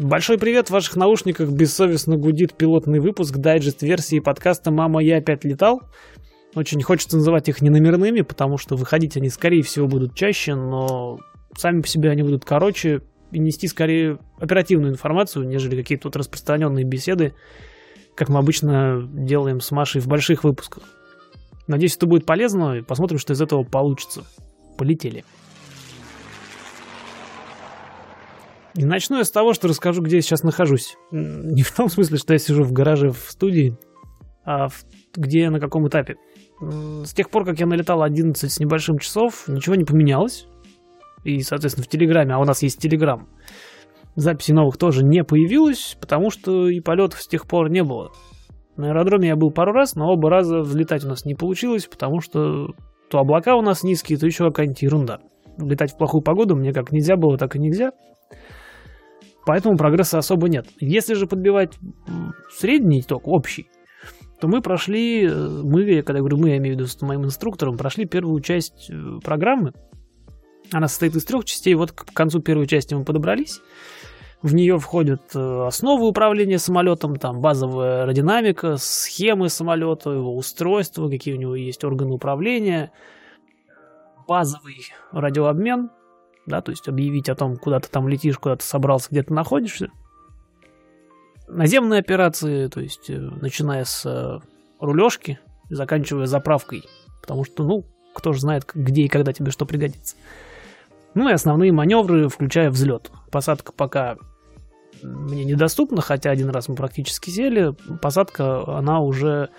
Большой привет в ваших наушниках. Бессовестно гудит пилотный выпуск дайджест версии подкаста «Мама, я опять летал». Очень хочется называть их неномерными, потому что выходить они, скорее всего, будут чаще, но сами по себе они будут короче и нести скорее оперативную информацию, нежели какие-то тут распространенные беседы, как мы обычно делаем с Машей в больших выпусках. Надеюсь, это будет полезно, и посмотрим, что из этого получится. Полетели. И начну я с того, что расскажу, где я сейчас нахожусь. Не в том смысле, что я сижу в гараже в студии, а в, где на каком этапе. С тех пор, как я налетал 11 с небольшим часов, ничего не поменялось. И, соответственно, в Телеграме, а у нас есть Телеграм, записей новых тоже не появилось, потому что и полетов с тех пор не было. На аэродроме я был пару раз, но оба раза взлетать у нас не получилось, потому что то облака у нас низкие, то еще какая-нибудь ерунда. Летать в плохую погоду мне как нельзя было, так и нельзя. Поэтому прогресса особо нет. Если же подбивать средний итог, общий, то мы прошли, э, мы, когда я говорю мы, я имею в виду с моим инструктором, прошли первую часть э, программы. Она состоит из трех частей. Вот к концу первой части мы подобрались. В нее входят э, основы управления самолетом, там базовая аэродинамика, схемы самолета, его устройство, какие у него есть органы управления, базовый радиообмен, да, то есть объявить о том, куда ты там летишь, куда ты собрался, где ты находишься. Наземные операции, то есть э, начиная с э, рулежки, заканчивая заправкой, потому что, ну, кто же знает, где и когда тебе что пригодится. Ну и основные маневры, включая взлет. Посадка пока мне недоступна, хотя один раз мы практически сели. Посадка, она уже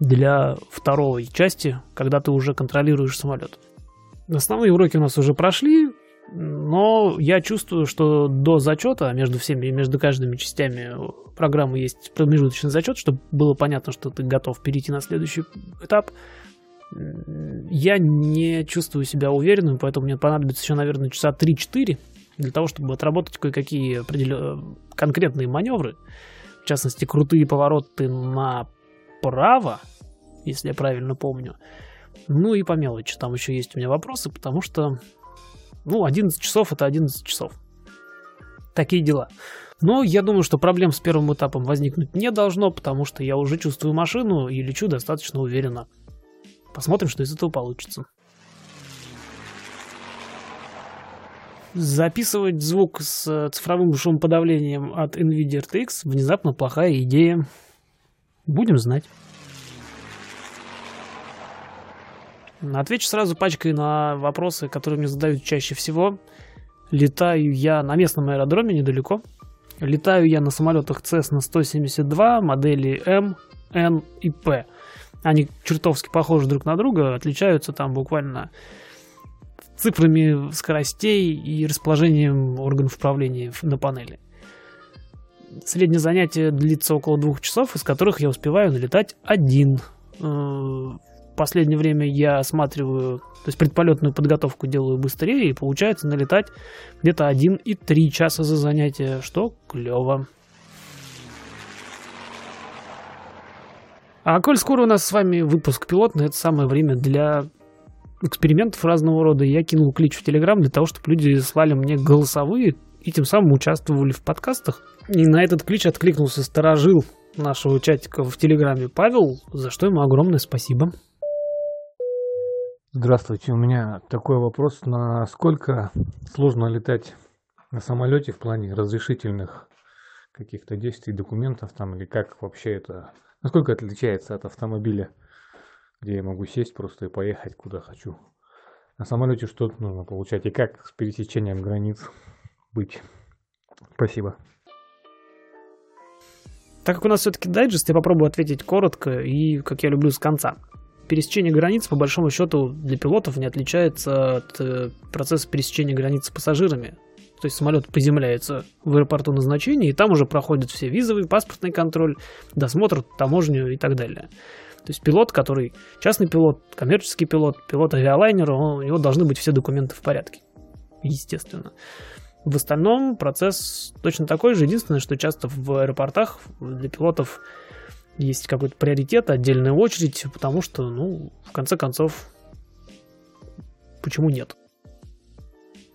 для второй части, когда ты уже контролируешь самолет. Основные уроки у нас уже прошли, но я чувствую, что до зачета между всеми, между каждыми частями программы есть промежуточный зачет, чтобы было понятно, что ты готов перейти на следующий этап. Я не чувствую себя уверенным, поэтому мне понадобится еще, наверное, часа 3-4 для того, чтобы отработать кое-какие определен... конкретные маневры. В частности, крутые повороты направо, если я правильно помню. Ну и по мелочи. Там еще есть у меня вопросы, потому что ну, 11 часов это 11 часов. Такие дела. Но я думаю, что проблем с первым этапом возникнуть не должно, потому что я уже чувствую машину и лечу достаточно уверенно. Посмотрим, что из этого получится. Записывать звук с цифровым шумоподавлением от NVIDIA RTX внезапно плохая идея. Будем знать. Отвечу сразу пачкой на вопросы, которые мне задают чаще всего. Летаю я на местном аэродроме недалеко. Летаю я на самолетах Cessna 172 модели М, N и P. Они чертовски похожи друг на друга, отличаются там буквально цифрами скоростей и расположением органов управления на панели. Среднее занятие длится около двух часов, из которых я успеваю налетать один. Последнее время я осматриваю, то есть предполетную подготовку делаю быстрее, и получается налетать где-то 1,3 часа за занятие, что клево. А коль скоро у нас с вами выпуск пилотный, это самое время для экспериментов разного рода. Я кинул клич в Телеграм для того, чтобы люди слали мне голосовые и тем самым участвовали в подкастах. И на этот клич откликнулся сторожил нашего чатика в Телеграме Павел, за что ему огромное спасибо. Здравствуйте, у меня такой вопрос. Насколько сложно летать на самолете в плане разрешительных каких-то действий, документов там, или как вообще это, насколько отличается от автомобиля, где я могу сесть просто и поехать куда хочу. На самолете что нужно получать и как с пересечением границ быть. Спасибо. Так как у нас все-таки дайджест, я попробую ответить коротко и, как я люблю, с конца пересечение границ, по большому счету, для пилотов не отличается от э, процесса пересечения границ с пассажирами. То есть самолет приземляется в аэропорту назначения, и там уже проходят все визовый, паспортный контроль, досмотр, таможню и так далее. То есть пилот, который частный пилот, коммерческий пилот, пилот авиалайнера, он, у него должны быть все документы в порядке. Естественно. В остальном процесс точно такой же. Единственное, что часто в аэропортах для пилотов есть какой-то приоритет, отдельная очередь, потому что, ну, в конце концов, почему нет?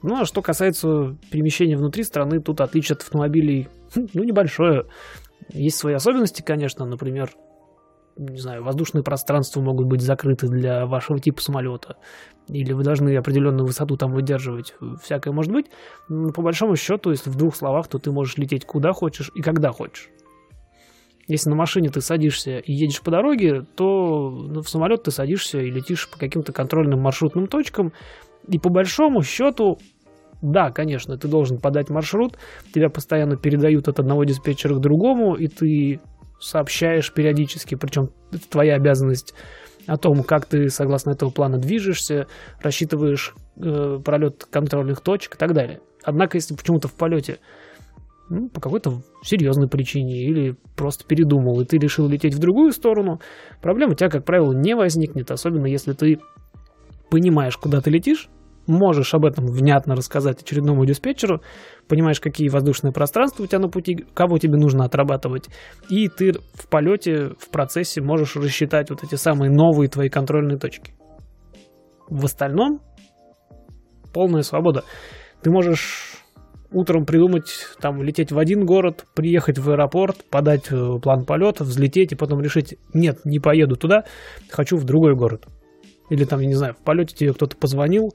Ну, а что касается перемещения внутри страны, тут отличие от автомобилей Ну, небольшое. Есть свои особенности, конечно, например, не знаю, воздушные пространства могут быть закрыты для вашего типа самолета, или вы должны определенную высоту там выдерживать, всякое может быть. Но по большому счету, если в двух словах, то ты можешь лететь куда хочешь и когда хочешь. Если на машине ты садишься и едешь по дороге, то ну, в самолет ты садишься и летишь по каким-то контрольным маршрутным точкам. И по большому счету, да, конечно, ты должен подать маршрут, тебя постоянно передают от одного диспетчера к другому, и ты сообщаешь периодически, причем это твоя обязанность о том, как ты согласно этого плана движешься, рассчитываешь э, пролет контрольных точек и так далее. Однако, если почему-то в полете ну, по какой-то серьезной причине или просто передумал, и ты решил лететь в другую сторону, проблема у тебя, как правило, не возникнет, особенно если ты понимаешь, куда ты летишь, можешь об этом внятно рассказать очередному диспетчеру, понимаешь, какие воздушные пространства у тебя на пути, кого тебе нужно отрабатывать, и ты в полете, в процессе можешь рассчитать вот эти самые новые твои контрольные точки. В остальном полная свобода. Ты можешь утром придумать, там, лететь в один город, приехать в аэропорт, подать э, план полета, взлететь и потом решить, нет, не поеду туда, хочу в другой город. Или там, я не знаю, в полете тебе кто-то позвонил,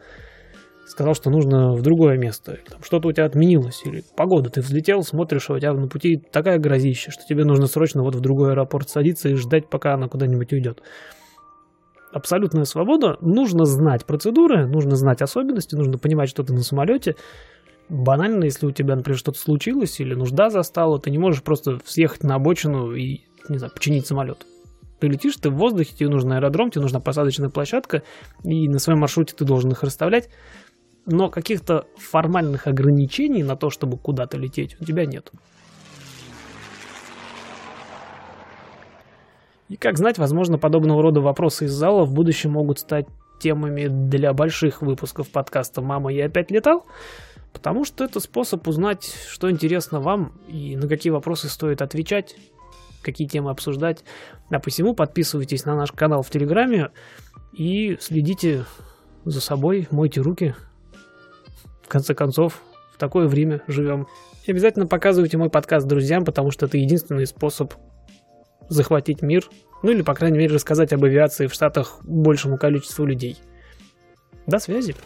сказал, что нужно в другое место, там что-то у тебя отменилось, или погода, ты взлетел, смотришь, а у тебя на пути такая грозища, что тебе нужно срочно вот в другой аэропорт садиться и ждать, пока она куда-нибудь уйдет. Абсолютная свобода, нужно знать процедуры, нужно знать особенности, нужно понимать, что ты на самолете, банально, если у тебя, например, что-то случилось или нужда застала, ты не можешь просто съехать на обочину и, не знаю, починить самолет. Ты летишь, ты в воздухе, тебе нужен аэродром, тебе нужна посадочная площадка, и на своем маршруте ты должен их расставлять. Но каких-то формальных ограничений на то, чтобы куда-то лететь, у тебя нет. И как знать, возможно, подобного рода вопросы из зала в будущем могут стать темами для больших выпусков подкаста «Мама, я опять летал», Потому что это способ узнать, что интересно вам и на какие вопросы стоит отвечать, какие темы обсуждать. А посему подписывайтесь на наш канал в Телеграме и следите за собой, мойте руки. В конце концов, в такое время живем. И обязательно показывайте мой подкаст друзьям, потому что это единственный способ захватить мир, ну или, по крайней мере, рассказать об авиации в Штатах большему количеству людей. До связи!